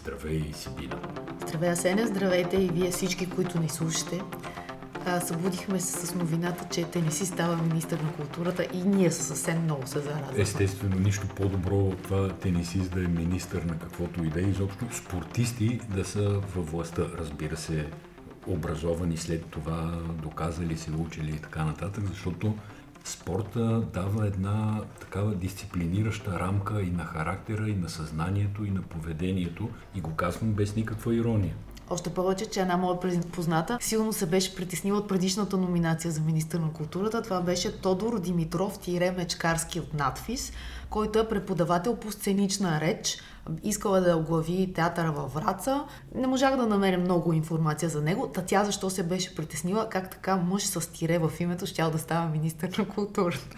Здравей, Сибина! Здравей, Асеня! Здравейте и вие всички, които ни слушате. А, събудихме се с новината, че те не си става министър на културата и ние съвсем много се зарадваме. Естествено, нищо по-добро от това тенисист да е министър на каквото и да е. Изобщо спортисти да са във властта, разбира се, образовани след това, доказали се, учили и така нататък, защото спорта дава една такава дисциплинираща рамка и на характера, и на съзнанието, и на поведението. И го казвам без никаква ирония. Още повече, че една моя позната силно се беше притеснила от предишната номинация за министър на културата. Това беше Тодор Димитров Тире Мечкарски от надфис, който е преподавател по сценична реч, искала да оглави театъра във Враца. Не можах да намеря много информация за него. Та тя защо се беше притеснила, как така мъж с тире в името щял да става министър на културата.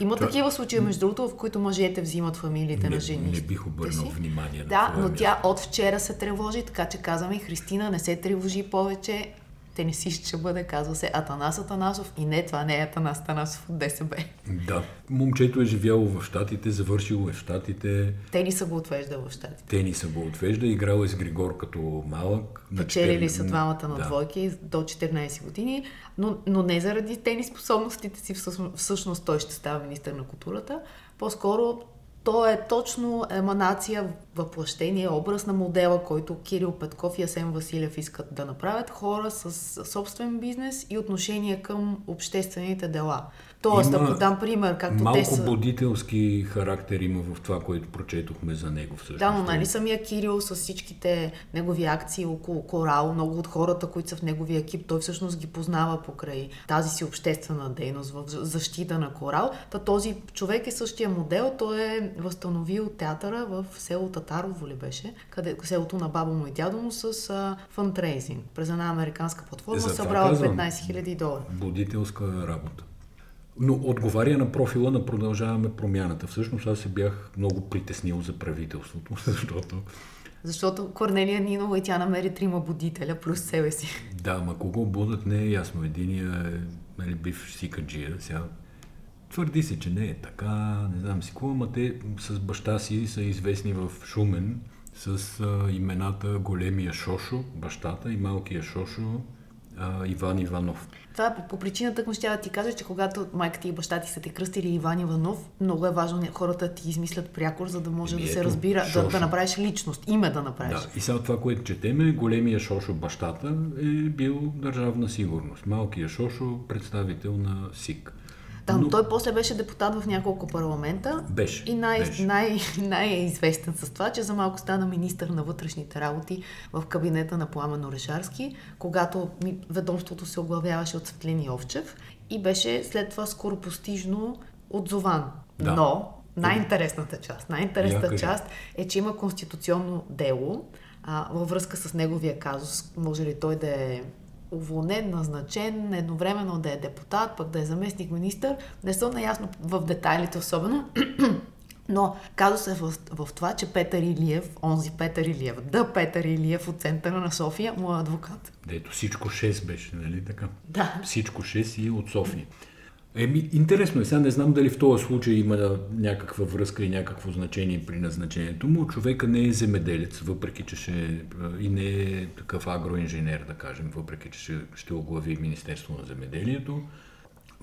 Има Това... такива случаи, между другото, в които мъжете взимат фамилиите не, на жени. Не бих обърнал внимание на Да, но тя от вчера се тревожи, така че казваме, Христина, не се тревожи повече тенисист ще бъде, казва се Атанас Атанасов и не, това не е Атанас Атанасов от ДСБ. Да, момчето е живяло в Штатите, завършило е в Штатите. Тениса го отвежда в Штатите. Тениса го отвежда, играл е с Григор като малък. Печелили са двамата на да. двойки до 14 години, но, но не заради тенис способностите си, всъщност той ще става министър на културата. По-скоро то е точно еманация, въплъщение, образ на модела, който Кирил Петков и Асен Василев искат да направят хора с собствен бизнес и отношение към обществените дела. Тоест, ако дам пример, както малко те са... будителски характер има в това, което прочетохме за него всъщност. Да, но нали самия Кирил с всичките негови акции около Корал, много от хората, които са в неговия екип, той всъщност ги познава покрай тази си обществена дейност в защита на Корал. Та този човек е същия модел, той е възстановил театъра в село Татарово ли беше, къде, селото на баба му и дядо му с а, фандрейзинг. През една американска платформа събрала 15 000 долара. Будителска работа но отговаря на профила на Продължаваме промяната. Всъщност аз се бях много притеснил за правителството, защото... Защото Корнелия Нинова и тя намери трима будителя плюс себе си. Да, ма кого будат не е ясно. Единия е нали, бив сикаджия. Сега твърди се, че не е така, не знам си какво, ама те с баща си са известни в Шумен с а, имената Големия Шошо, бащата и Малкия Шошо, а, Иван Иванов. Това е по, по причината, му ще да ти кажа, че когато майка ти и баща ти са те кръстили Иван Иванов, много е важно хората ти измислят прякор, за да може Еми, да се разбира, да, да направиш личност, име да направиш. Да, и сега това, което четеме, големия Шошо бащата е бил държавна сигурност. Малкият Шошо представител на СИК. Да, но той после беше депутат в няколко парламента. Беше. И най- беше. Най- най-известен с това, че за малко стана министър на вътрешните работи в кабинета на Пламен Орешарски, когато ведомството се оглавяваше от Светлини Овчев и беше след това скоро постижно отзован. Да. Но най-интересната част, най-интересната част е, че има конституционно дело а, във връзка с неговия казус. Може ли той да е уволнен, назначен, едновременно да е депутат, пък да е заместник министър. Не съм наясно в детайлите особено, но казва се в, в това, че Петър Илиев, онзи Петър Илиев, да Петър Илиев от центъра на София, му е адвокат. Дето всичко 6 беше, нали така? Да. Всичко 6 и от София. Еми, интересно е. Сега не знам дали в този случай има някаква връзка и някакво значение при назначението му. Човека не е земеделец, въпреки че ще и не е такъв агроинженер, да кажем, въпреки че ще, ще оглави Министерство на земеделието.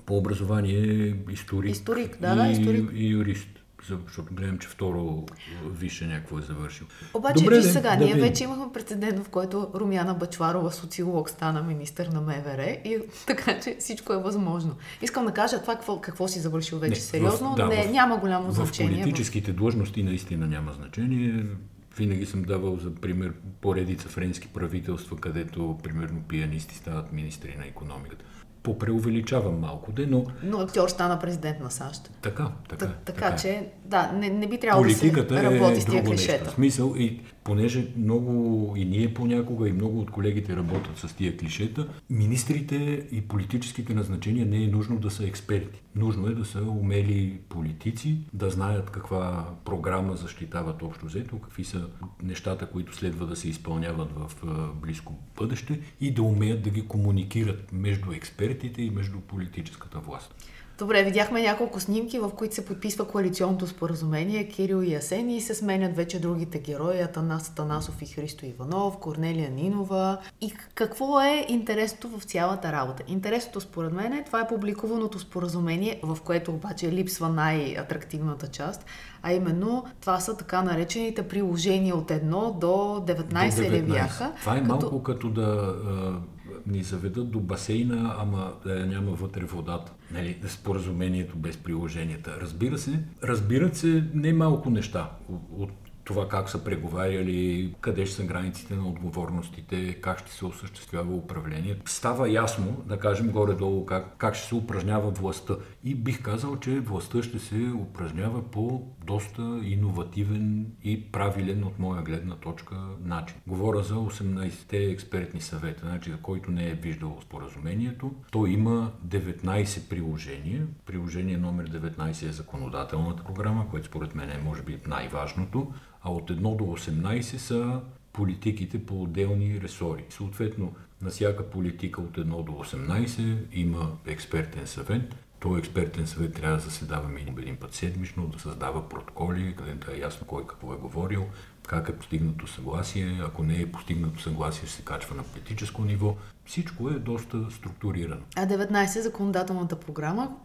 По образование е историк, историк да, да, историк. и юрист защото гледам, че второ висше някакво е завършил. Обаче, Добре, виж сега, да ние ви... вече имахме прецедент, в който Румяна Бачварова, социолог, стана министър на МВР и така, че всичко е възможно. Искам да кажа това какво, какво си завършил вече не, сериозно, в, да, не, в, няма голямо в значение. В политическите длъжности наистина няма значение. Винаги съм давал за пример поредица френски правителства, където примерно пианисти стават министри на економиката попреувеличавам малко, де, но... Но актьор стана президент на САЩ. Така, така. Т- така, така че, да, не, не би трябвало да се работи е с тия клишета. Нещо. Смисъл и понеже много и ние понякога и много от колегите работят с тия клишета, министрите и политическите назначения не е нужно да са експерти. Нужно е да са умели политици, да знаят каква програма защитават общо взето, какви са нещата, които следва да се изпълняват в близко бъдеще и да умеят да ги комуникират между експертите и между политическата власт. Добре, видяхме няколко снимки, в които се подписва коалиционното споразумение Кирил и Асен и се сменят вече другите герои, Атанас Атанасов и Христо Иванов, Корнелия Нинова. И какво е интересното в цялата работа? Интересното според мен е това е публикуваното споразумение, в което обаче липсва най-атрактивната част, а именно това са така наречените приложения от 1 до 19, до 19. ли бяха. Това е като... малко като да ни заведат до басейна, ама да няма вътре водата. Нали, споразумението без приложенията. Разбира се, разбират се не малко неща от това как са преговаряли, къде ще са границите на отговорностите, как ще се осъществява управление. Става ясно, да кажем горе-долу, как, как ще се упражнява властта. И бих казал, че властта ще се упражнява по доста иновативен и правилен от моя гледна точка начин. Говоря за 18-те експертни съвета, значи, който не е виждал споразумението. То има 19 приложения. Приложение номер 19 е законодателната програма, което според мен е може би най-важното а от 1 до 18 са политиките по отделни ресори. Съответно, на всяка политика от 1 до 18 има експертен съвет. Той експертен съвет трябва да заседава минимум един път седмично, да създава протоколи, където е ясно кой какво е говорил, как е постигнато съгласие. Ако не е постигнато съгласие, се качва на политическо ниво. Всичко е доста структурирано. А 19 законодателната програма,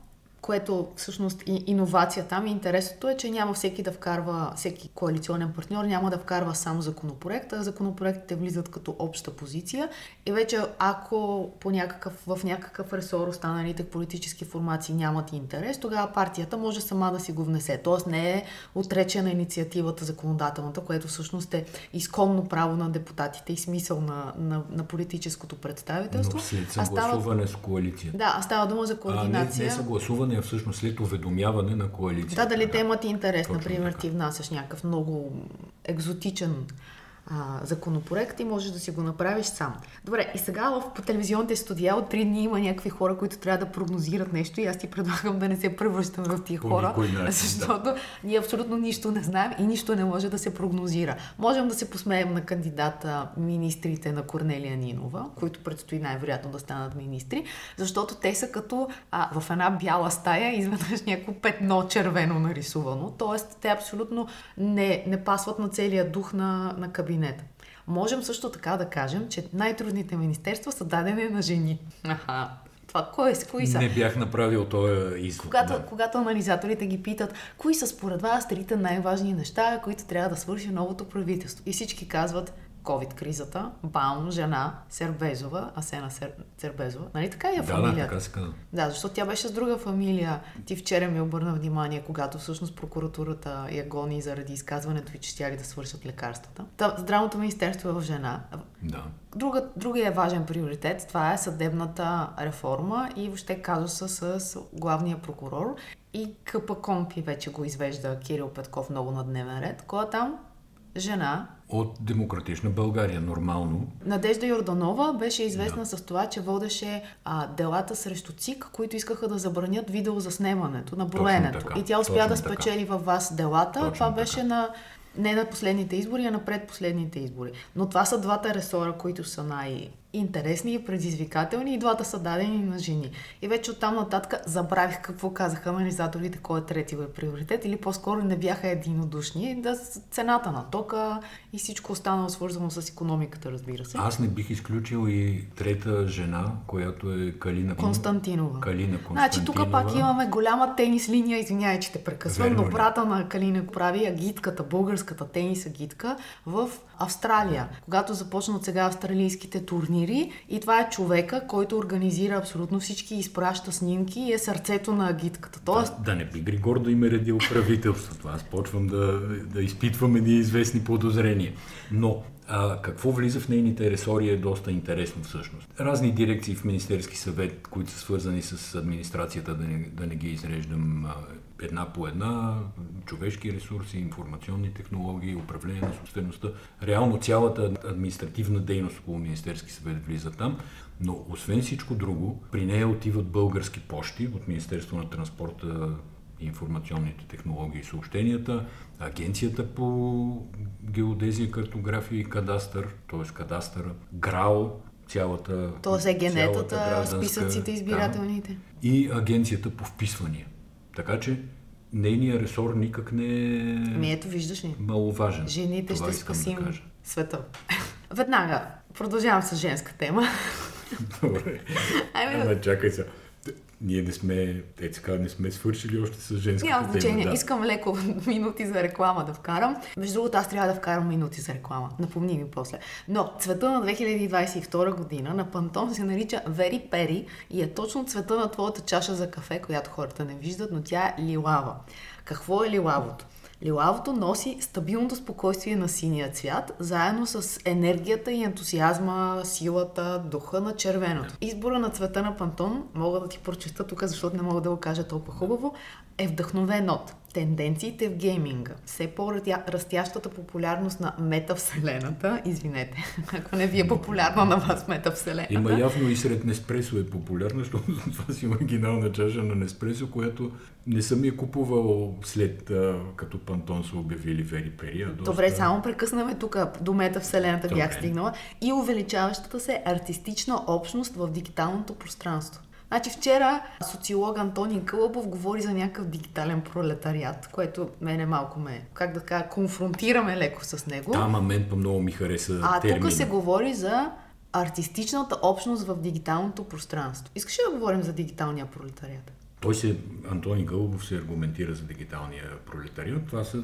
което всъщност и иновация там и интересното е, че няма всеки да вкарва, всеки коалиционен партньор няма да вкарва сам законопроект, а законопроектите влизат като обща позиция и вече ако по някакъв, в някакъв ресор останалите политически формации нямат интерес, тогава партията може сама да си го внесе. Тоест не е отречена инициативата законодателната, което всъщност е изконно право на депутатите и смисъл на, на, на политическото представителство. Но след съгласуване става... с коалицията. Да, става дума за координация. А не, не съгласуване е всъщност след уведомяване на коалицията. Да, дали те имат интерес, Точно например, така. ти внасяш някакъв много екзотичен а, законопроект и можеш да си го направиш сам. Добре, и сега в, по телевизионните студия от три дни има някакви хора, които трябва да прогнозират нещо и аз ти предлагам да не се превръщаме в тия хора, начин, защото да. ние абсолютно нищо не знаем и нищо не може да се прогнозира. Можем да се посмеем на кандидата министрите на Корнелия Нинова, които предстои най-вероятно да станат министри, защото те са като а, в една бяла стая изведнъж някакво петно червено нарисувано, т.е. те абсолютно не, не пасват на целия дух на, на кабинета кабинета. Можем също така да кажем, че най-трудните министерства са дадени на жени. Аха. Това кой, е, кои са? Не бях направил този извод. Когато, да. когато анализаторите ги питат, кои са според вас трите най-важни неща, които трябва да свърши новото правителство. И всички казват, COVID-кризата, Баум, жена, Сербезова, Асена Сер... Сербезова. Нали така е? Да, да, така се казва. Да, защото тя беше с друга фамилия. Ти вчера ми обърна внимание, когато всъщност прокуратурата я гони заради изказването ви, че ще да свършат лекарствата. Та, здравното министерство е в жена. Да. Друга, другия важен приоритет, това е съдебната реформа и въобще казуса с главния прокурор. И КПКОМПИ вече го извежда Кирил Петков много на дневен ред. Кой е там? Жена, от Демократична България, нормално. Надежда Йорданова беше известна да. с това, че водеше а, делата срещу ЦИК, които искаха да забранят видеозаснемането на броенето. И тя успя да спечели във вас делата. Точно това беше така. на не на последните избори, а на предпоследните избори. Но това са двата ресора, които са най- интересни и предизвикателни и двата са дадени на жени. И вече оттам нататък забравих какво казаха анализаторите, кой е трети е приоритет или по-скоро не бяха единодушни. Да, цената на тока и всичко останало свързано с економиката, разбира се. Аз не бих изключил и трета жена, която е Калина Константинова. Калина Константинова. Значи тук пак имаме голяма тенис линия, извинявай, че те прекъсвам, но брата на Калина прави агитката, българската тенис агитка в Австралия, когато започнат сега австралийските турнири и това е човека, който организира абсолютно всички, изпраща снимки и е сърцето на агитката. Тоест... Да, да не би Григор да им е редил правителството. Аз почвам да, да изпитвам едни известни подозрения. Но а, какво влиза в нейните ресори е доста интересно всъщност. Разни дирекции в Министерски съвет, които са свързани с администрацията, да не, да не ги изреждам една по една, човешки ресурси, информационни технологии, управление на собствеността. Реално цялата административна дейност около Министерски съвет влиза там, но освен всичко друго, при нея отиват български почти от Министерство на транспорта, информационните технологии и съобщенията, Агенцията по геодезия, картография и кадастър, т.е. кадастъра, ГРАО, цялата Тоест е генетата, списъците избирателните. там, и агенцията по вписвания. Така че нейният ресор никак не Ами е ето, виждаш ли? маловажен. Жените Това ще искам спасим Да кажа. света. Веднага, продължавам с женска тема. Добре. Ами, Ама чакай сега. Ние не сме, те така, не сме свършили още с женската Няма значение. Да. Искам леко минути за реклама да вкарам. Между другото, аз трябва да вкарам минути за реклама. Напомни ми после. Но цвета на 2022 година на Пантон се нарича Very Peri и е точно цвета на твоята чаша за кафе, която хората не виждат, но тя е лилава. Какво е лилавото? Лилавото носи стабилното спокойствие на синия цвят, заедно с енергията и ентусиазма, силата, духа на червеното. Избора на цвета на Пантон, мога да ти прочета тук, защото не мога да го кажа толкова хубаво, е вдъхновен от тенденциите в гейминга, все по-растящата популярност на метавселената, извинете, ако не ви е популярна на вас метавселената. Има явно и сред Неспресо е популярна, защото това си оригинална чаша на Неспресо, която не съм я купувал след като Пантон са обявили Вери Пери. а Доста... Добре, само прекъснаме тук до метавселената бях Добре. стигнала. И увеличаващата се артистична общност в дигиталното пространство. Значи вчера социолог Антонин Кълъбов говори за някакъв дигитален пролетариат, което мене малко ме, как да кажа, конфронтираме леко с него. Да, ама мен по много ми хареса а термина. тук се говори за артистичната общност в дигиталното пространство. Искаш ли да говорим за дигиталния пролетариат? Той се, Антони Гълбов се аргументира за дигиталния пролетариат. Това, са,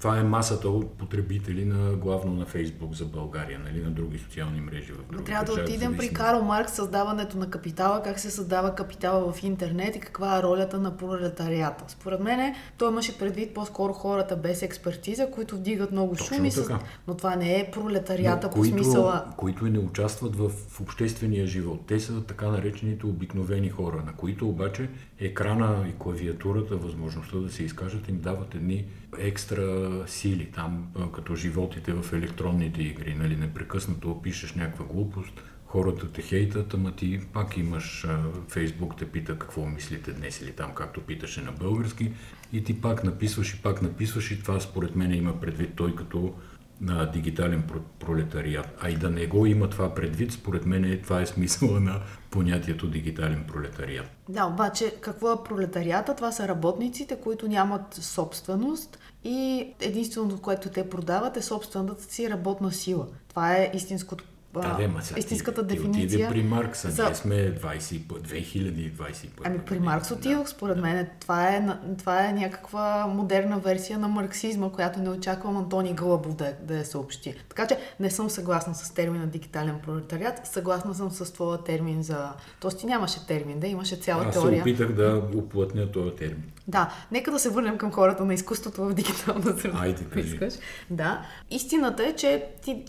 това е масата от потребители на, главно на Фейсбук за България, нали, на други социални мрежи в други Трябва да отидем при. Карл Маркс, създаването на капитала, как се създава капитала в интернет и каква е ролята на пролетарията. Според мен той имаше предвид по-скоро хората без експертиза, които вдигат много Точно шуми, с... но това не е пролетарията Но по смисъла. които не участват в, в обществения живот. Те са така наречените обикновени хора, на които обаче екрана и клавиатурата, възможността да се изкажат, им дават едни екстра сили, там като животите в електронните игри, нали, непрекъснато пишеш някаква глупост, хората те хейтат, ама ти пак имаш Фейсбук, те пита какво мислите днес или там, както питаше на български, и ти пак написваш и пак написваш и това според мен има предвид той като на дигитален про- пролетариат. А и да не го има това предвид, според мен е, това е смисъла на понятието дигитален пролетариат. Да, обаче какво е пролетарията? Това са работниците, които нямат собственост и единственото, което те продават е собствената си работна сила. Това е истинското Да, де, ма истинската ти, дефиниция. Ти отиде при Маркс, а за- ние сме 20, 2021. Ами при Маркс отидох, според мен това е, това е някаква модерна версия на марксизма, която не очаквам Антони Гълъбов да, да я съобщи. Така че не съм съгласна с термина дигитален пролетариат, съгласна съм с твоя термин за... Тоест ти нямаше термин, да имаше цяла Аз се теория. опитах да оплътня този термин. Да, нека да се върнем към хората на изкуството в дигитална среда. Айде, кажи. Да. Истината е, че ти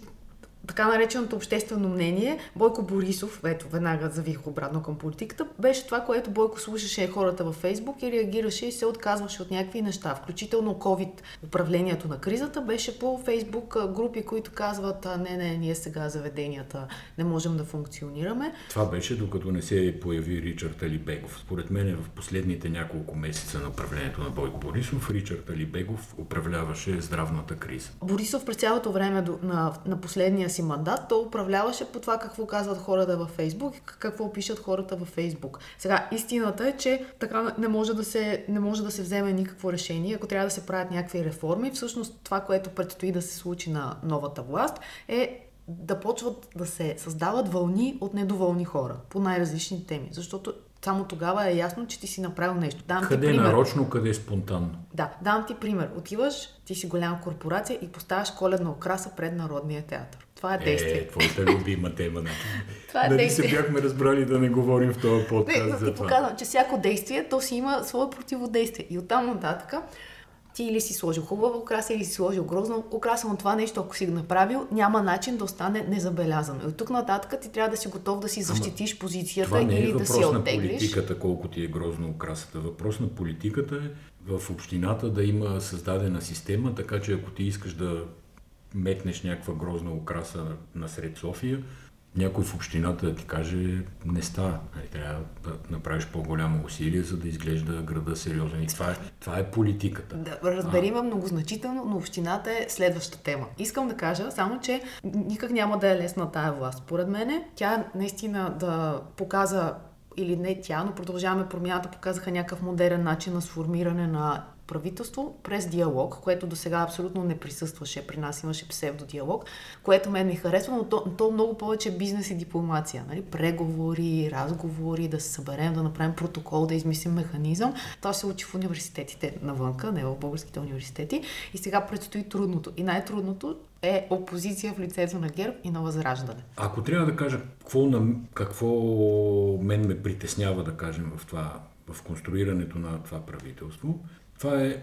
така нареченото обществено мнение, Бойко Борисов, ето веднага завих обратно към политиката, беше това, което Бойко слушаше хората във Фейсбук и реагираше и се отказваше от някакви неща, включително COVID управлението на кризата, беше по Фейсбук групи, които казват, не, не, ние сега заведенията не можем да функционираме. Това беше докато не се появи Ричард Алибегов. Според мен в последните няколко месеца на управлението на Бойко Борисов, Ричард Алибегов управляваше здравната криза. Борисов през цялото време на, на последния си мандат, той управляваше по това какво казват хората във Фейсбук и какво пишат хората във Фейсбук. Сега, истината е, че така не може да се, не може да се вземе никакво решение, ако трябва да се правят някакви реформи. Всъщност това, което предстои да се случи на новата власт е да почват да се създават вълни от недоволни хора по най-различни теми. Защото само тогава е ясно, че ти си направил нещо. Дам ти Къде е пример. нарочно, къде е спонтанно. Да, дам ти пример. Отиваш, ти си голяма корпорация и поставяш коледна окраса пред Народния театър. Това е действие. Е, твоята любима тема. Нали, Това е нали действие. се бяхме разбрали да не говорим в този Не, подкаст да за ти това. показвам, че всяко действие, то си има свое противодействие. И оттам нататък ти или си сложил хубава украса, или си сложил грозна украса, но това нещо, ако си го направил, няма начин да остане незабелязано. И от тук нататък ти трябва да си готов да си защитиш позицията Това не е или да си въпрос на оттеглиш. политиката, колко ти е грозно украсата. Въпрос на политиката е в общината да има създадена система, така че ако ти искаш да метнеш някаква грозна украса насред София, някой в общината да ти каже, не става. Нали, трябва да направиш по-голямо усилие, за да изглежда града сериозен. И това е, това е политиката. Да, разбери ме много значително, но общината е следваща тема. Искам да кажа само, че никак няма да е лесна тая власт. Според мен тя наистина да показа или не тя, но продължаваме промяната, показаха някакъв модерен начин на сформиране на правителство през диалог, което до сега абсолютно не присъстваше. При нас имаше псевдодиалог, което мен ми харесва, но то, то много повече бизнес и дипломация. Нали? Преговори, разговори, да се съберем, да направим протокол, да измислим механизъм. То се учи в университетите навънка, не в българските университети. И сега предстои трудното. И най-трудното е опозиция в лицето на ГЕРБ и на Възраждане. Ако трябва да кажа какво, какво мен ме притеснява, да кажем, в това в конструирането на това правителство, това е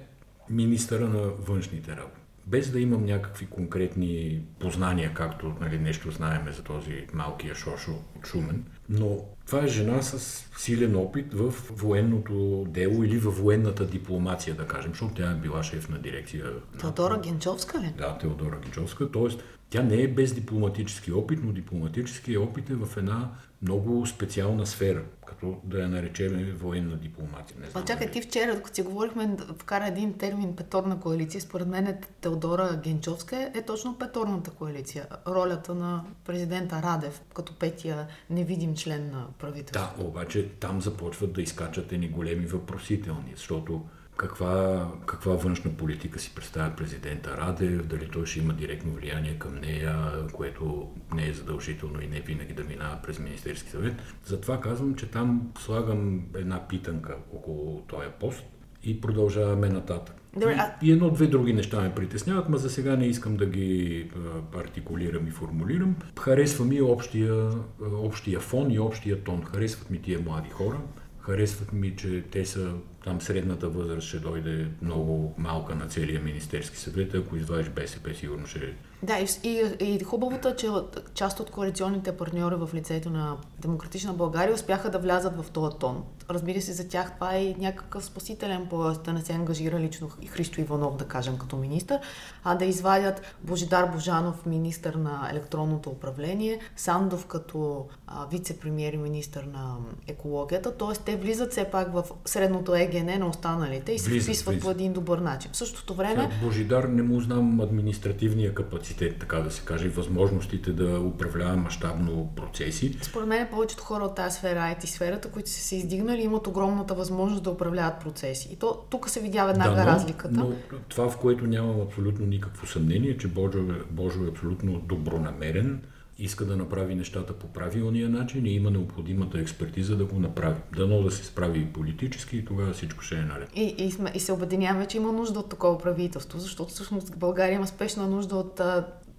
министъра на външните работи. Без да имам някакви конкретни познания, както нали, нещо знаеме за този малкия Шошо от Шумен, но това е жена с силен опит в военното дело или в военната дипломация, да кажем, защото тя е била шеф на дирекция. Теодора Генчовска ли? Да, Теодора Генчовска. Тоест, тя не е без дипломатически опит, но дипломатически опит е в една много специална сфера, като да я наречем военна дипломация. Не знам, а чакай, ти вчера, докато си говорихме, вкара един термин петорна коалиция. Според мен е Теодора Генчовска е точно петорната коалиция. Ролята на президента Радев, като петия невидим член на правителството. Да, обаче там започват да изкачат едни големи въпросителни, защото каква, каква външна политика си представя президента Радев, дали той ще има директно влияние към нея, което не е задължително и не винаги да минава през Министерски съвет. Затова казвам, че там слагам една питанка около този пост и продължаваме нататък. Добре, а... И едно-две други неща ме притесняват, но за сега не искам да ги артикулирам и формулирам. Харесва ми общия, общия фон и общия тон. Харесват ми тия млади хора. Харесват ми, че те са там средната възраст ще дойде много малка на целия Министерски съвет. Ако извадиш БСП, сигурно ще... Да, и, и, и хубавото е, че част от коалиционните партньори в лицето на Демократична България успяха да влязат в този тон. Разбира се, за тях това е някакъв спасителен пояс, да не се ангажира лично Христо Иванов, да кажем, като министр, а да извадят Божидар Божанов, министр на електронното управление, Сандов като вице-премьер и министр на екологията. Т.е. те влизат все пак в средното ЕГН на останалите и се влизат, вписват влизат. по един добър начин. В същото време... Сега, Божидар не му знам административния капацитет, така да се каже, възможностите да управлява мащабно процеси. Според мен повечето хора от тази сфера, IT сферата, които са се издигнали, имат огромната възможност да управляват процеси. И то тук се видя веднага да, но, разликата. Но това, в което нямам абсолютно никакво съмнение, че Божо е, Божо е абсолютно добронамерен, иска да направи нещата по правилния начин и има необходимата експертиза да го направи. Дано да се справи и политически и тогава всичко ще е наред. И, и, сме, и се обединяваме, че има нужда от такова правителство, защото всъщност България има спешна нужда от,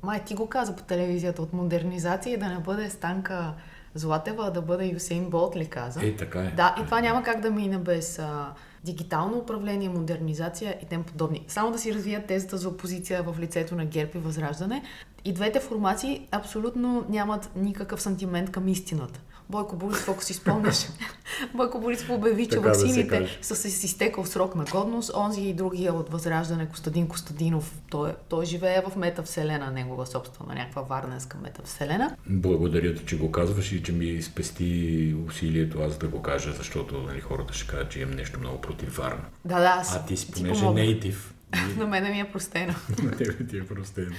май ти го каза по телевизията, от модернизация и да не бъде станка Златева, да бъде Юсейн Болт ли каза. Е, така е. Да, и това няма как да мине без а, дигитално управление, модернизация и тем подобни. Само да си развият тезата за опозиция в лицето на ГЕРБ и Възраждане. И двете формации абсолютно нямат никакъв сантимент към истината. Бойко Борисов, ако си спомняш, Бойко Борисов обяви, че вакцините да са с изтекал срок на годност. Онзи и другия от Възраждане, Костадин Костадинов, той, той живее в метавселена, негова собствена, някаква варненска метавселена. Благодаря ти, че го казваш и че ми спести усилието аз да го кажа, защото нали, хората ще кажат, че имам нещо много против Варна. Да, да. А ти си, понеже нейтив, на мен ми е простено. на тебе ти е простено.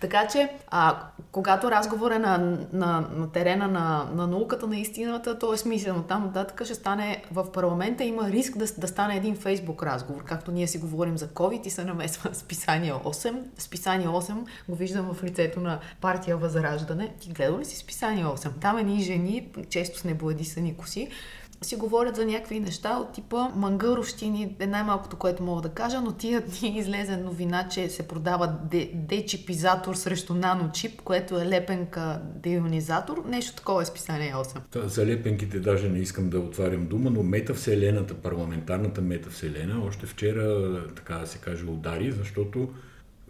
Така че, а, когато разговор е на, на, на терена на, на науката, на истината, то е смислено. Там нататък ще стане в парламента, има риск да, да стане един фейсбук разговор, както ние си говорим за COVID и се намесва списание 8. Списание 8 го виждам в лицето на партия Възраждане. Ти гледал ли си списание 8? Там едни жени, често с небладисани коси, си говорят за някакви неща от типа мангъровщини е най-малкото, което мога да кажа, но тия дни излезе новина, че се продава дечипизатор срещу наночип, което е лепенка деионизатор. Нещо такова е списание 8. Та, за лепенките даже не искам да отварям дума, но метавселената, парламентарната метавселена, още вчера, така да се каже, удари, защото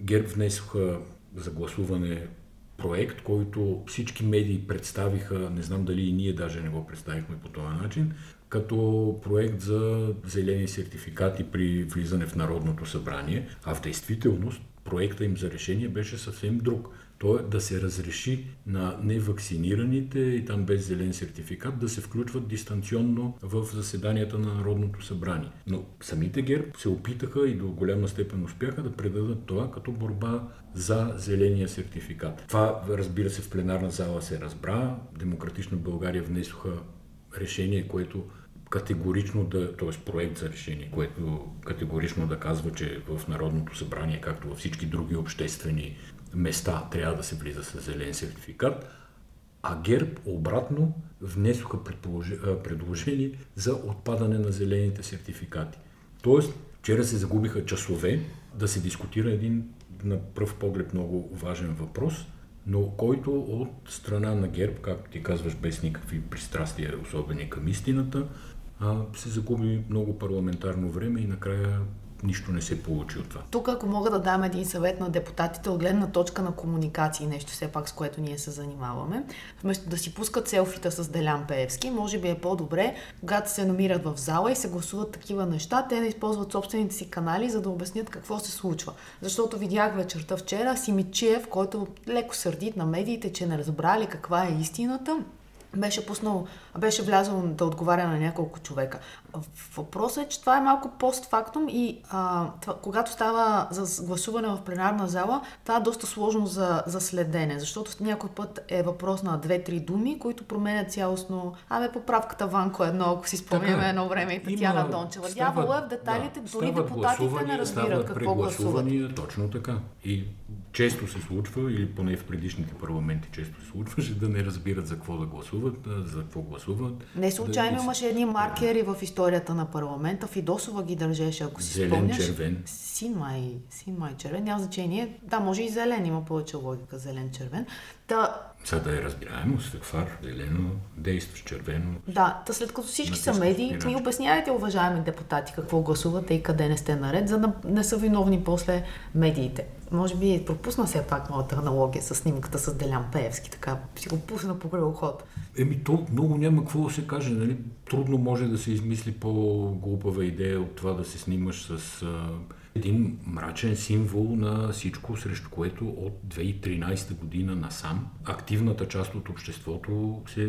ГЕРБ внесоха за гласуване проект, който всички медии представиха, не знам дали и ние даже не го представихме по този начин, като проект за зелени сертификати при влизане в Народното събрание, а в действителност проекта им за решение беше съвсем друг. То е да се разреши на невакцинираните и там без зелен сертификат да се включват дистанционно в заседанията на Народното събрание. Но самите ГЕРБ се опитаха и до голяма степен успяха да предадат това като борба за зеления сертификат. Това, разбира се, в пленарна зала се разбра. Демократична България внесоха решение, което категорично да, т.е. проект за решение, което категорично да казва, че в Народното събрание, както във всички други обществени места, трябва да се влиза с зелен сертификат, а ГЕРБ обратно внесоха предложение за отпадане на зелените сертификати. Тоест, вчера се загубиха часове да се дискутира един на пръв поглед много важен въпрос, но който от страна на ГЕРБ, както ти казваш, без никакви пристрастия, особени към истината, се загуби много парламентарно време и накрая нищо не се получи от това. Тук, ако мога да дам един съвет на депутатите от гледна точка на комуникации, нещо все пак с което ние се занимаваме, вместо да си пускат селфита с Делян Пеевски, може би е по-добре, когато се намират в зала и се гласуват такива неща, те да използват собствените си канали, за да обяснят какво се случва. Защото видях вечерта вчера Симичиев, който леко сърдит на медиите, че не разбрали каква е истината беше пуснал, беше влязъл да отговаря на няколко човека. Въпросът е, че това е малко постфактум и а, това, когато става за гласуване в пленарна зала, това е доста сложно за, за следене, защото някой път е въпрос на две-три думи, които променят цялостно. Абе, поправката Ванко едно, ако си спомняме е. едно време и Татьяна Дончева. Дявола е в детайлите, да, дори депутатите не разбират какво гласуват. Точно така. И често се случва, или поне в предишните парламенти често се случваше, да не разбират за какво да гласуват, за какво гласуват. Не случайно да, имаше едни маркери в историята на парламента. Фидосова ги държеше, ако си зелен, спомняш. червен. Син май, син май червен, няма значение. Да, може и зелен, има повече логика, зелен, червен. Та, за да е разбираемо, фар, зелено, действащ червено. Да, та след като всички са медии, ни обяснявайте, уважаеми депутати, какво гласувате и къде не сте наред, за да не са виновни после медиите. Може би пропусна все пак моята аналогия с снимката с Делян Пеевски, така си го пусна по кръвоход. Еми, то много няма какво да се каже, нали? Трудно може да се измисли по-глупава идея от това да се снимаш с един мрачен символ на всичко, срещу което от 2013 година насам активната част от обществото се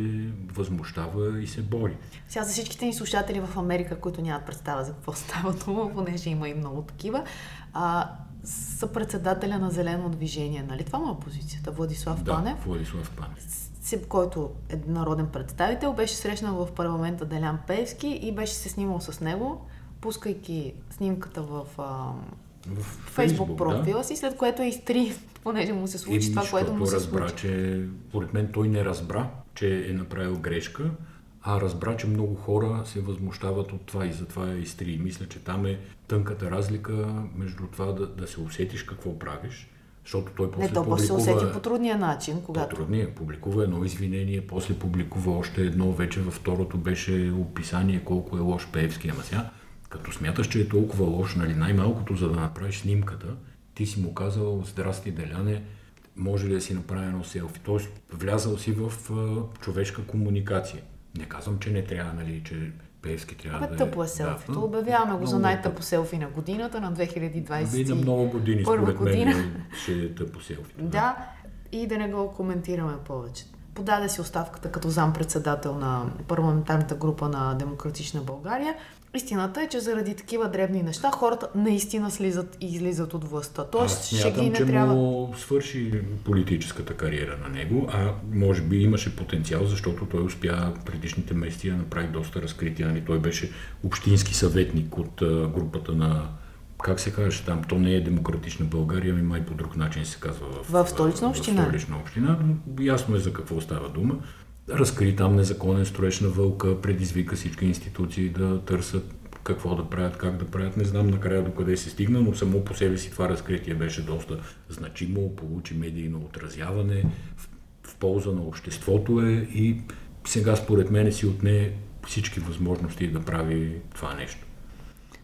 възмущава и се бори. Сега за всичките ни слушатели в Америка, които нямат представа за какво става дума, понеже има и много такива, а, съпредседателя на Зелено движение, нали? Това му е позицията, Владислав да, Панев. Владислав Панев който е народен представител, беше срещнал в парламента Делян Певски и беше се снимал с него пускайки снимката в, а, в Фейсбук профила да? си, след което е изтри, понеже му се случи това, което му се разбра, случи. че, поред мен, той не разбра, че е направил грешка, а разбра, че много хора се възмущават от това и затова е изтри. Мисля, че там е тънката разлика между това да, да се усетиш какво правиш, защото той после Не, то публикува... се усети по трудния начин, когато... По трудния. Публикува едно извинение, после публикува още едно, вече във второто беше описание колко е лош Певски. Ама сега като смяташ, че е толкова лош, нали, най-малкото за да направиш снимката, ти си му казал, здрасти, Деляне, може ли да си направя едно селфи? Тоест, влязал си в а, човешка комуникация. Не казвам, че не трябва, нали, че Певски трябва Абе, да тъпо е селфито. Да, Обявяваме го за най-тъпо селфи на годината, на 2020. И на много години, според година. мен, ще е тъпо селфи. Да. да, и да не го коментираме повече. Подаде си оставката като зам-председател на парламентарната група на Демократична България Истината е, че заради такива дребни неща хората наистина слизат и излизат от властта. Тоест, Аз смятам, ще ги не че трябва... му свърши политическата кариера на него, а може би имаше потенциал, защото той успя предишните месеци да направи доста разкрития. Нали? Той беше общински съветник от групата на как се казваше там, то не е демократична България, ами май по друг начин се казва в, в столична община. В столична община. Ясно е за какво става дума разкри там незаконен строеж на вълка, предизвика всички институции да търсят какво да правят, как да правят. Не знам накрая до къде се стигна, но само по себе си това разкритие беше доста значимо, получи медийно отразяване, в, в полза на обществото е и сега според мен си отне всички възможности да прави това нещо.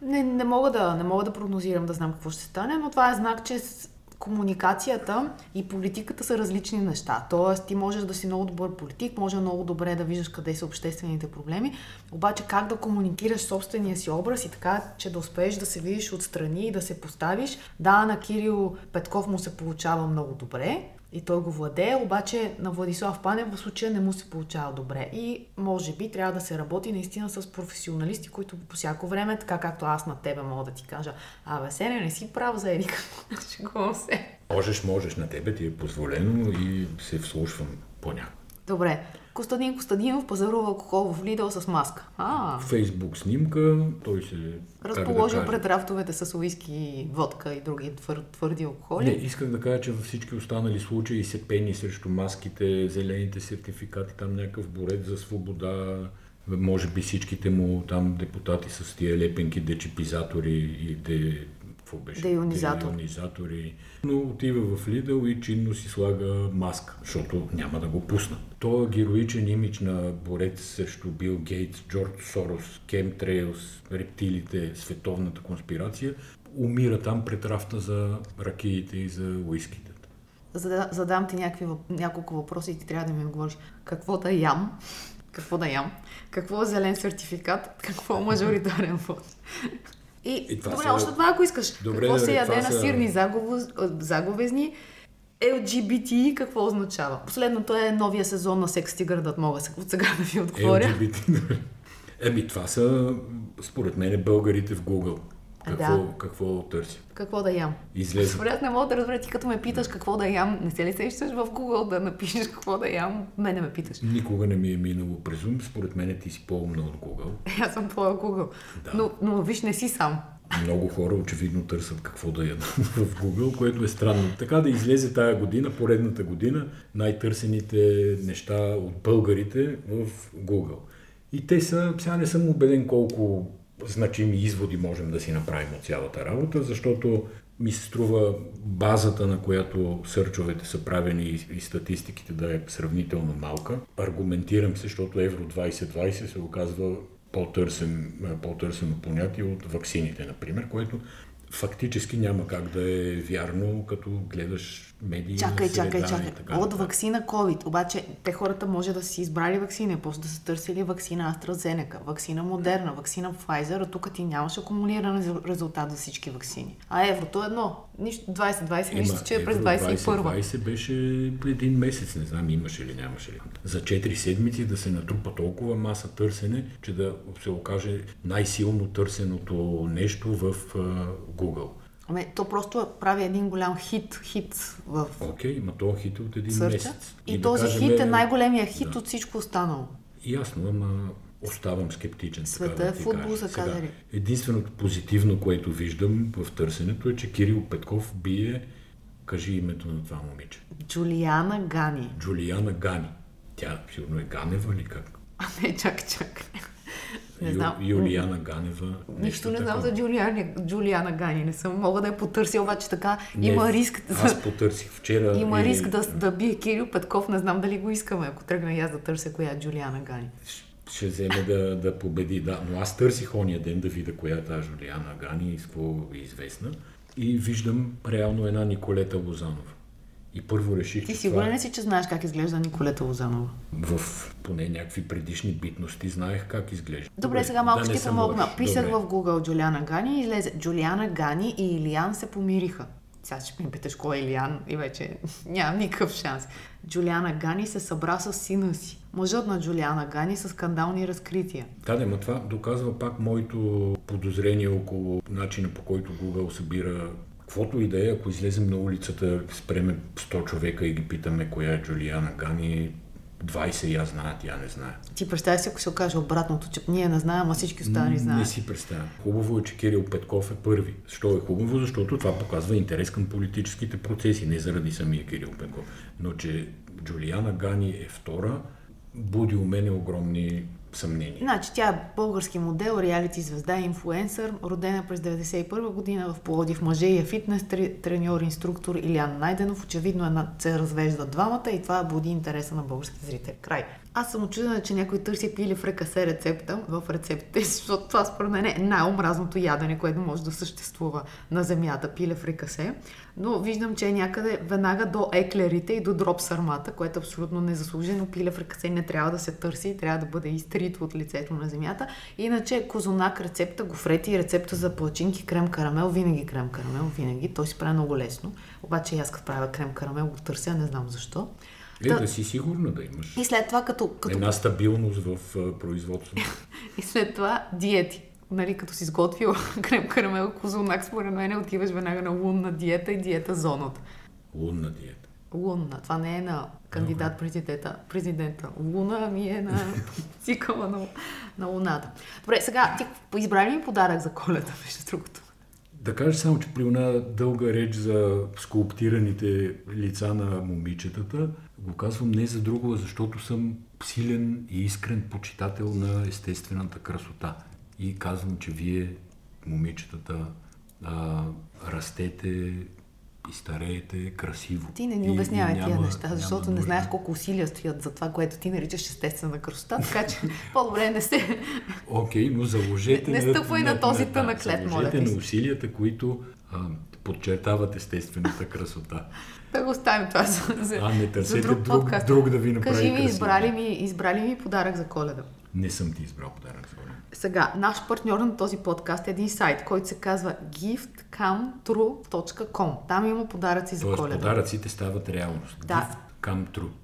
Не, не, мога да, не мога да прогнозирам да знам какво ще стане, но това е знак, че комуникацията и политиката са различни неща. Тоест, ти можеш да си много добър политик, може много добре да виждаш къде са обществените проблеми, обаче как да комуникираш собствения си образ и така, че да успееш да се видиш отстрани и да се поставиш. Да, на Кирил Петков му се получава много добре, и той го владее, обаче на Владислав Панев в случая не му се получава добре. И може би трябва да се работи наистина с професионалисти, които по всяко време, така както аз на тебе мога да ти кажа, абе, Сене, не си прав за Ерика. Шегувам се. Можеш, можеш, на тебе ти е позволено и се вслушвам понякога. Добре. Костадин Костадинов пазарува алкохол в Лидъл с маска. А, Фейсбук снимка, той се... разположил как да пред рафтовете с уиски, водка и други твър, твърди алкохоли. Не, исках да кажа, че във всички останали случаи се пени срещу маските, зелените сертификати, там някакъв борец за свобода, може би всичките му там депутати с тия лепенки, дечипизатори и де... Какво беше? Деионизатор. Деионизатори. Но отива в Лидъл и чинно си слага маска, защото няма да го пусна. Той героичен имидж на борец срещу Бил Гейтс, Джордж Сорос, Кемтрейлс, рептилите, световната конспирация, умира там пред рафта за ракиите и за уиските. За да задам ти някакви, няколко въпроса и ти трябва да ми отговориш. Какво да ям? Какво да ям? Какво е зелен сертификат? Какво е мажоритарен вод? И, И това добре, са- още два, ако искаш. Добре, какво се добре, яде това на са- сирни заговез, заговезни? LGBT какво означава? Последното е новия сезон на Секс Тигърдът, мога се- от сега да ви отговоря. LGBT. Еми, това са, според мен, българите в Google. Какво, Да. какво търси? Какво да ям? Излезе. Аз не мога да разбера ти като ме питаш какво да ям. Не се ли сещаш в Google да напишеш какво да ям? Мене ме питаш. Никога не ми е минало през ум. Според мен ти си по-умна от Google. Аз съм твоя Google. Да. Но, но виж, не си сам. Много хора очевидно търсят какво да ядат в Google, което е странно. Така да излезе тая година, поредната година, най-търсените неща от българите в Google. И те са, сега не съм убеден колко значими изводи можем да си направим от цялата работа, защото ми се струва базата, на която сърчовете са правени и, статистиките да е сравнително малка. Аргументирам се, защото Евро 2020 се оказва по-търсен, по-търсено понятие от ваксините, например, което фактически няма как да е вярно, като гледаш медии. Чакай, чакай, чакай. така От вакцина COVID. Обаче те хората може да си избрали вакцина, после да са търсили вакцина AstraZeneca, вакцина Moderna, вакцина Pfizer, а тук ти нямаш акумулиран резу- резултат за всички вакцини. А еврото е едно. Нищо 2020, нищо, че е през Евро 21 2020 беше един месец, не знам имаше ли, нямаше ли. За 4 седмици да се натрупа толкова маса търсене, че да се окаже най-силно търсеното нещо в Google. Ами, то просто прави един голям хит, хит в Окей, има то хит от един сърча. месец. И, да този кажем, хит е най-големия хит от всичко останало. Ясно, ама оставам скептичен. Света така да е футбол, са Сега, казали. Единственото позитивно, което виждам в търсенето е, че Кирил Петков бие, кажи името на това момиче. Джулиана Гани. Джулиана Гани. Тя сигурно е Ганева или как? А не, чакай, чакай. Не Ю- знам. Юлиана Ганева. Нищо не знам за Джулиана, Джулиана Гани. Не съм мога да я потърся, обаче така Не, има риск. Аз потърсих вчера. Има и риск да, да бие Кирил Петков. Не знам дали го искаме, ако тръгна и аз да търся коя е Джулиана Гани. Ще вземе да, да победи, да. Но аз търсих ония ден да видя коя е тази Жулиана Гани и с какво е известна. И виждам реално една Николета Лозанова. И първо реших, Ти сигурен това си, че знаеш как изглежда Николета Лозанова? в поне някакви предишни битности знаех как изглежда. Добре, сега малко да ще ти помогна. Писах Добре. в Google Джулиана Гани и излезе. Джулиана Гани и Илиан се помириха. Сега ще ме питаш кой е Илиан и вече нямам никакъв шанс. Джулиана Гани се събра с сина си. Мъжът на Джулиана Гани с скандални разкрития. Да, да, но това доказва пак моето подозрение около начина по който Google събира каквото и да е, ако излезем на улицата, спреме 100 човека и ги питаме коя е Джулиана Гани, 20 я знаят, тя не знае. Ти представя си, ако се окаже обратното, че ние не знаем, а всички останали Не знаят. си представям. Хубаво е, че Кирил Петков е първи. Що е хубаво? Защото това показва интерес към политическите процеси, не заради самия Кирил Петков. Но че Джулиана Гани е втора, буди у мене огромни съмнения. Значи тя е български модел, реалити звезда, инфлуенсър, родена през 1991 година в Пловдив мъже и е фитнес тре- треньор, инструктор Илян Найденов. Очевидно една, се развеждат двамата и това буди интереса на българските зрители. Край. Аз съм очудена, че някой търси пили в рекасе рецепта в рецептите, защото това според мен е най-омразното ядене, което може да съществува на земята, пиле в рекасе. Но виждам, че е някъде веднага до еклерите и до дроп сармата, което е абсолютно незаслужено. Пиле в рекасе не трябва да се търси, трябва да бъде изтрит от лицето на земята. Иначе козунак рецепта, гофрети и рецепта за плачинки, крем карамел, винаги крем карамел, винаги. Той си прави много лесно. Обаче и аз като правя крем карамел го търся, не знам защо. Е, да, да си сигурна да имаш. И след това като... като... Една стабилност в uh, производството. и след това диети. Нали, като си сготвил крем карамел, козунак, според мен отиваш веднага на лунна диета и диета зоната. Лунна диета. Лунна. Това не е на кандидат президента. президента. Луна ми е на цикъла на, на Луната. Добре, сега ти избрали ми подарък за коледа, между другото? Да кажа само, че при една дълга реч за скулптираните лица на момичетата, го казвам не за друго, защото съм силен и искрен почитател на естествената красота. И казвам, че вие, момичетата, а, растете, и стареете красиво. Ти не ни обяснявай тия неща, защото няма не знаеш колко усилия стоят за това, което ти наричаш естествена красота, така че по-добре не се... Окей, okay, но заложете... Не, не стъпвай на, на този тънаклет, моля ти. на усилията, които а, подчертават естествената красота. Да го оставим това за, за, а, не търсете за друг, друг, друг да ви направи Кажи ми, избрали ми, избрали ми подарък за коледа. Не съм ти избрал подарък за коледа. Сега, наш партньор на този подкаст е един сайт, който се казва giftcamtrue.com. Там има подаръци за Тоест, коледа. подаръците стават реалност. Да. Gift.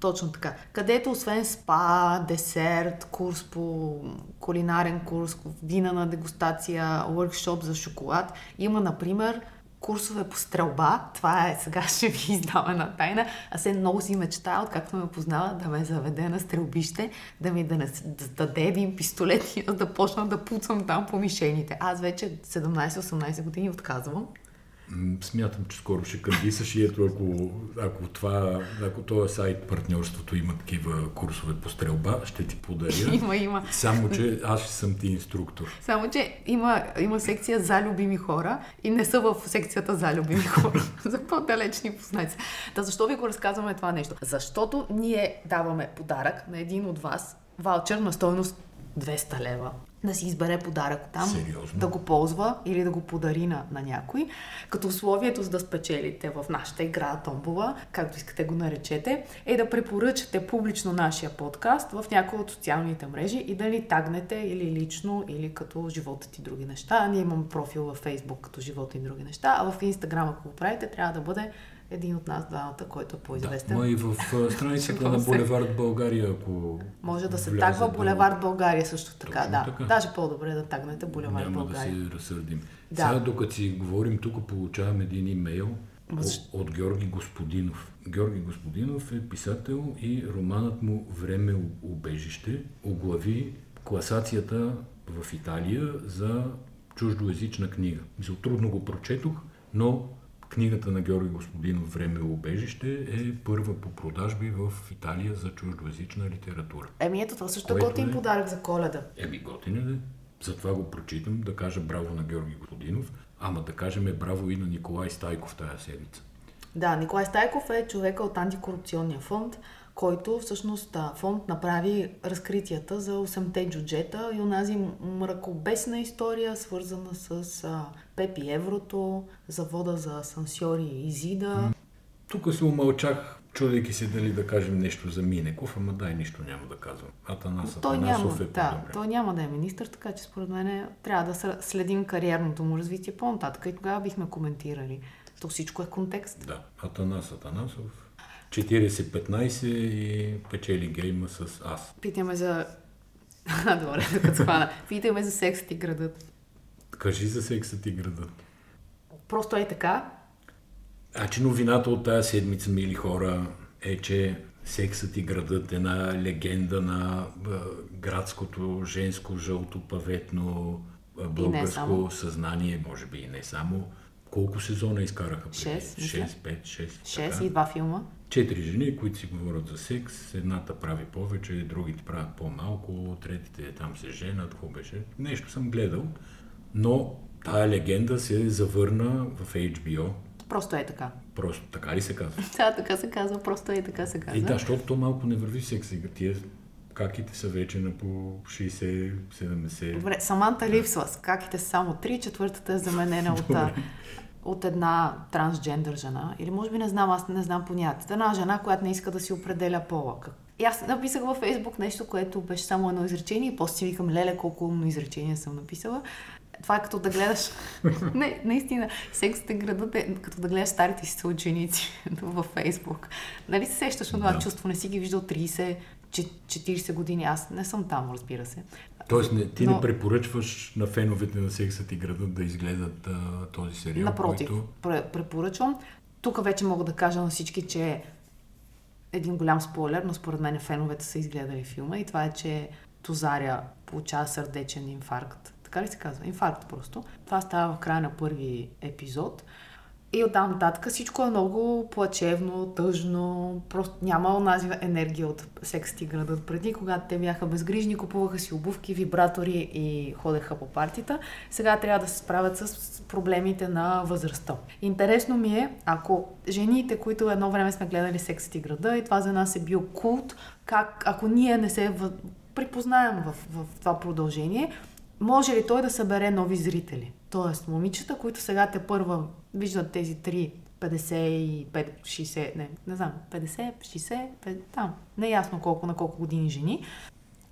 Точно така. Където освен спа, десерт, курс по кулинарен курс, вина на дегустация, workshop за шоколад, има, например, курсове по стрелба. Това е, сега ще ви издава на тайна. Аз се много си мечтая, откакто ме познава, да ме заведе на стрелбище, да ми да, не, да даде един пистолет и да почна да пуцам там по мишените. Аз вече 17-18 години отказвам. Смятам, че скоро ще кандисаш и ето ако, ако, това, ако този сайт партньорството има такива курсове по стрелба, ще ти подаря. Има, има. Само, че аз ще съм ти инструктор. Само, че има, има секция за любими хора и не са в секцията за любими хора. за по-далечни познайци. Да, защо ви го разказваме това нещо? Защото ние даваме подарък на един от вас, ваучер на стойност 200 лева да си избере подарък там, Сериозно? да го ползва или да го подари на, на някой, като условието за да спечелите в нашата игра Томбова, както искате го наречете, е да препоръчате публично нашия подкаст в някои от социалните мрежи и да ни тагнете или лично, или като живота ти други неща. Ние имаме профил във Facebook като живота и други неща, а в Instagram, ако го правите, трябва да бъде един от нас двамата, който е по-известен. Да, ма и в страницата на Булевард България, ако... Може да се тагва Булевард България също така, Точно да. Така. Даже по-добре да тагнете Булевард Няма България. Няма да се разсърдим. Да. Сега, докато си говорим, тук получавам един имейл от, от Георги Господинов. Георги Господинов е писател и романът му Време убежище оглави класацията в Италия за чуждоязична книга. Мисля, трудно го прочетох, но Книгата на Георги Господинов Време и убежище е първа по продажби в Италия за чуждоязична литература. Еми ето това също готин е... подарък за коледа. Еми готин е. Затова го прочитам, да кажа браво на Георги Господинов, ама да кажем е браво и на Николай Стайков тая седмица. Да, Николай Стайков е човека от антикорупционния фонд, който всъщност фонд направи разкритията за 8-те джуджета и онази мракобесна история, свързана с а, Пепи Еврото, завода за сансьори и Изида. Тук се умълчах, чудейки се дали да кажем нещо за Минеков, ама дай нищо няма да казвам. Атанас той Атанасов няма, е да, Той няма да е министр, така че според мен трябва да следим кариерното му развитие по-нататък и тогава бихме коментирали. То всичко е контекст. Да, Атанас Атанасов 40-15 и печели гейма с аз. Питаме за... Добре, докато схвана. Питаме за сексът и градът. Кажи за сексът и градът. Просто е така. А че новината от тази седмица, мили хора, е, че сексът и градът е една легенда на градското женско жълто паветно българско съзнание, може би и не само. Колко сезона изкараха? 6, 6, 5, 6. 6 и два филма четири жени, които си говорят за секс. Едната прави повече, другите правят по-малко, третите там се женат, какво беше. Нещо съм гледал, но тая легенда се завърна в HBO. Просто е така. Просто така ли се казва? Да, така се казва, просто е така се казва. И да, защото то малко не върви секс сега. Тия каките са вече на по 60-70. Добре, Саманта липсва. Каките са само 3, четвъртата е заменена от от една трансджендър жена, или може би не знам, аз не знам понятията, една жена, която не иска да си определя пола. И аз написах във Фейсбук нещо, което беше само едно изречение и после си викам, леле, колко умно изречение съм написала. Това е като да гледаш... не, наистина, сексът е градът е като да гледаш старите си съученици във Фейсбук. Нали се сещаш от това да. чувство? Не си ги виждал 30, 40 години. Аз не съм там, разбира се. Тоест, не, ти Но... не препоръчваш на феновете на сексът и градът да изгледат а, този сериал? Напротив, който... препоръчвам. Тук вече мога да кажа на всички, че един голям спойлер, но според мен феновете са изгледали филма и това е, че Тозаря получава сърдечен инфаркт. Така ли се казва? Инфаркт просто. Това става в края на първи епизод. И оттам нататък всичко е много плачевно, тъжно, просто няма онази енергия от секс и градът преди, когато те бяха безгрижни, купуваха си обувки, вибратори и ходеха по партията. Сега трябва да се справят с проблемите на възрастта. Интересно ми е, ако жените, които едно време сме гледали секс и града и това за нас е бил култ, как, ако ние не се припознаем в, в това продължение, може ли той да събере нови зрители? Тоест, момичета, които сега те първа виждат тези три 55, 60, не, не знам, 50, 60, 50, там, неясно колко на колко години жени,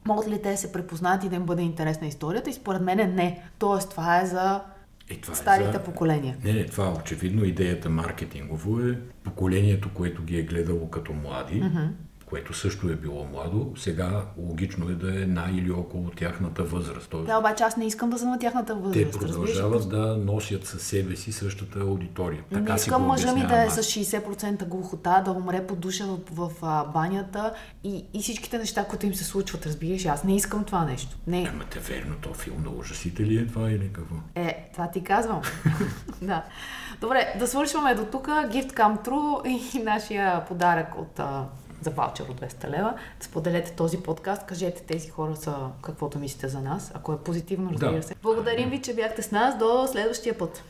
могат ли те да се препознат и да им бъде интересна историята? И според мен не. Тоест, това е за е, това старите е за... поколения. Не, не, това очевидно идеята маркетингово е поколението, което ги е гледало като млади, mm-hmm което също е било младо, сега логично е да е на или около тяхната възраст. Тоест, да, обаче аз не искам да съм на тяхната възраст. Те продължават да носят със себе си същата аудитория. Така не искам мъжа ми да е с 60% глухота, да умре по душа в, в, в банята и, и всичките неща, които им се случват, разбираш. Аз не искам това нещо. Не. Ама те верно, то филм на ужасите ли е това или какво? Е, това ти казвам. да. Добре, да свършваме до тук. Gift come true и нашия подарък от за ваучер от 200 лева. Споделете този подкаст, кажете тези хора са каквото мислите за нас, ако е позитивно, разбира да. се. Благодарим ви, че бяхте с нас. До следващия път.